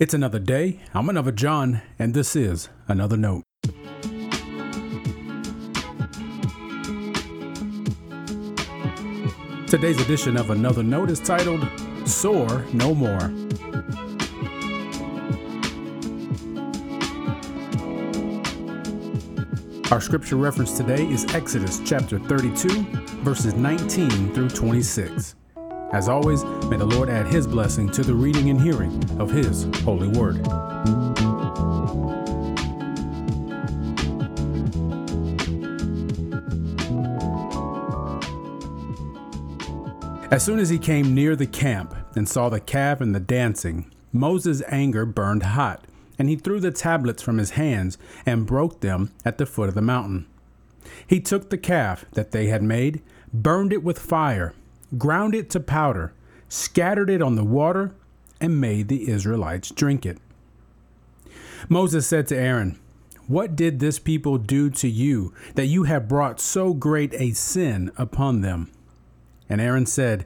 It's another day. I'm another John, and this is another note. Today's edition of Another Note is titled Sore No More. Our scripture reference today is Exodus chapter 32, verses 19 through 26. As always, may the Lord add his blessing to the reading and hearing of his holy word. As soon as he came near the camp and saw the calf and the dancing, Moses' anger burned hot, and he threw the tablets from his hands and broke them at the foot of the mountain. He took the calf that they had made, burned it with fire, ground it to powder, scattered it on the water, and made the Israelites drink it. Moses said to Aaron, What did this people do to you that you have brought so great a sin upon them? And Aaron said,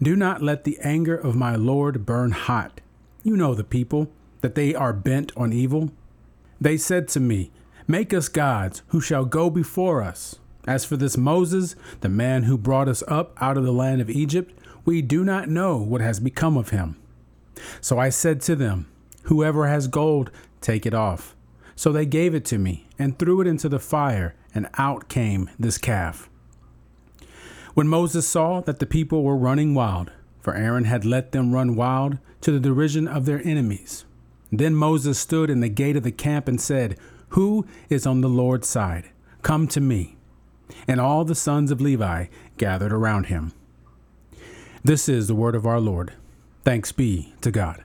Do not let the anger of my Lord burn hot. You know the people, that they are bent on evil. They said to me, Make us gods who shall go before us. As for this Moses, the man who brought us up out of the land of Egypt, we do not know what has become of him. So I said to them, Whoever has gold, take it off. So they gave it to me and threw it into the fire, and out came this calf. When Moses saw that the people were running wild, for Aaron had let them run wild to the derision of their enemies, then Moses stood in the gate of the camp and said, Who is on the Lord's side? Come to me. And all the sons of Levi gathered around him. This is the word of our Lord. Thanks be to God.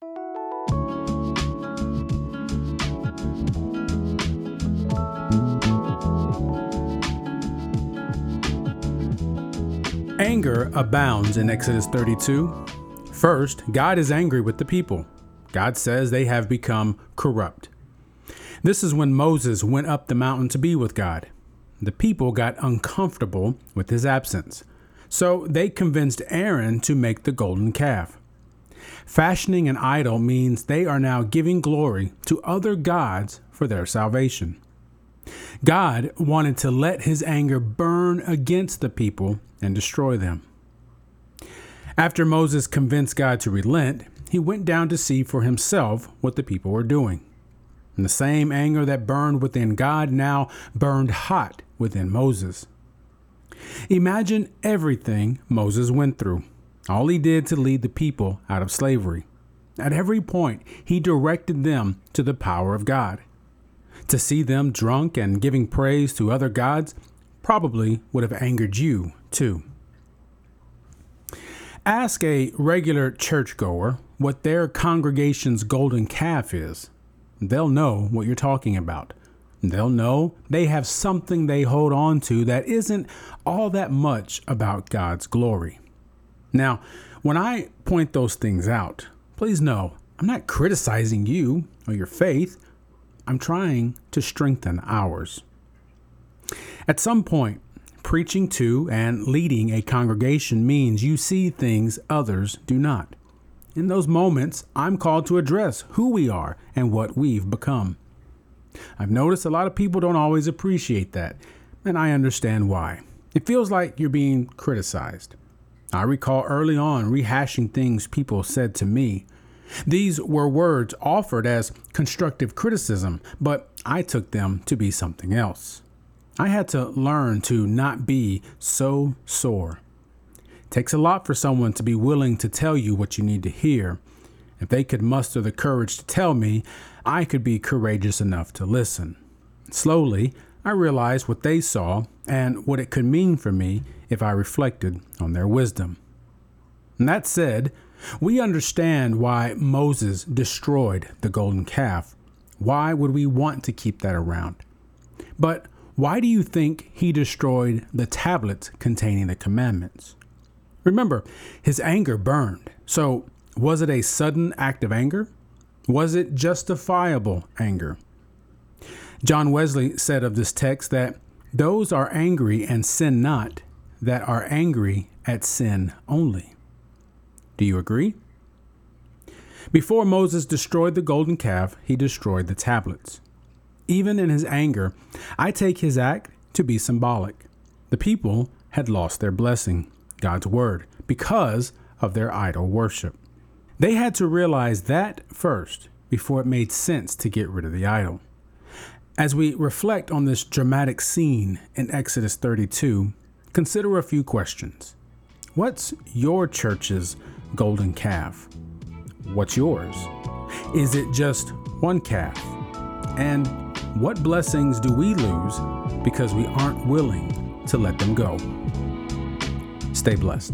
Anger abounds in Exodus 32. First, God is angry with the people. God says they have become corrupt. This is when Moses went up the mountain to be with God. The people got uncomfortable with his absence, so they convinced Aaron to make the golden calf. Fashioning an idol means they are now giving glory to other gods for their salvation. God wanted to let his anger burn against the people and destroy them. After Moses convinced God to relent, he went down to see for himself what the people were doing. And the same anger that burned within God now burned hot within Moses. Imagine everything Moses went through, all he did to lead the people out of slavery. At every point, he directed them to the power of God. To see them drunk and giving praise to other gods probably would have angered you, too. Ask a regular churchgoer what their congregation's golden calf is. They'll know what you're talking about. They'll know they have something they hold on to that isn't all that much about God's glory. Now, when I point those things out, please know I'm not criticizing you or your faith. I'm trying to strengthen ours. At some point, preaching to and leading a congregation means you see things others do not. In those moments, I'm called to address who we are and what we've become. I've noticed a lot of people don't always appreciate that, and I understand why. It feels like you're being criticized. I recall early on rehashing things people said to me. These were words offered as constructive criticism, but I took them to be something else. I had to learn to not be so sore. It takes a lot for someone to be willing to tell you what you need to hear. If they could muster the courage to tell me, I could be courageous enough to listen. Slowly, I realized what they saw and what it could mean for me if I reflected on their wisdom. And that said, we understand why Moses destroyed the golden calf. Why would we want to keep that around? But why do you think he destroyed the tablets containing the commandments? Remember, his anger burned. So, was it a sudden act of anger? Was it justifiable anger? John Wesley said of this text that those are angry and sin not, that are angry at sin only. Do you agree? Before Moses destroyed the golden calf, he destroyed the tablets. Even in his anger, I take his act to be symbolic. The people had lost their blessing, God's word, because of their idol worship. They had to realize that first before it made sense to get rid of the idol. As we reflect on this dramatic scene in Exodus 32, consider a few questions. What's your church's golden calf? What's yours? Is it just one calf? And what blessings do we lose because we aren't willing to let them go? Stay blessed.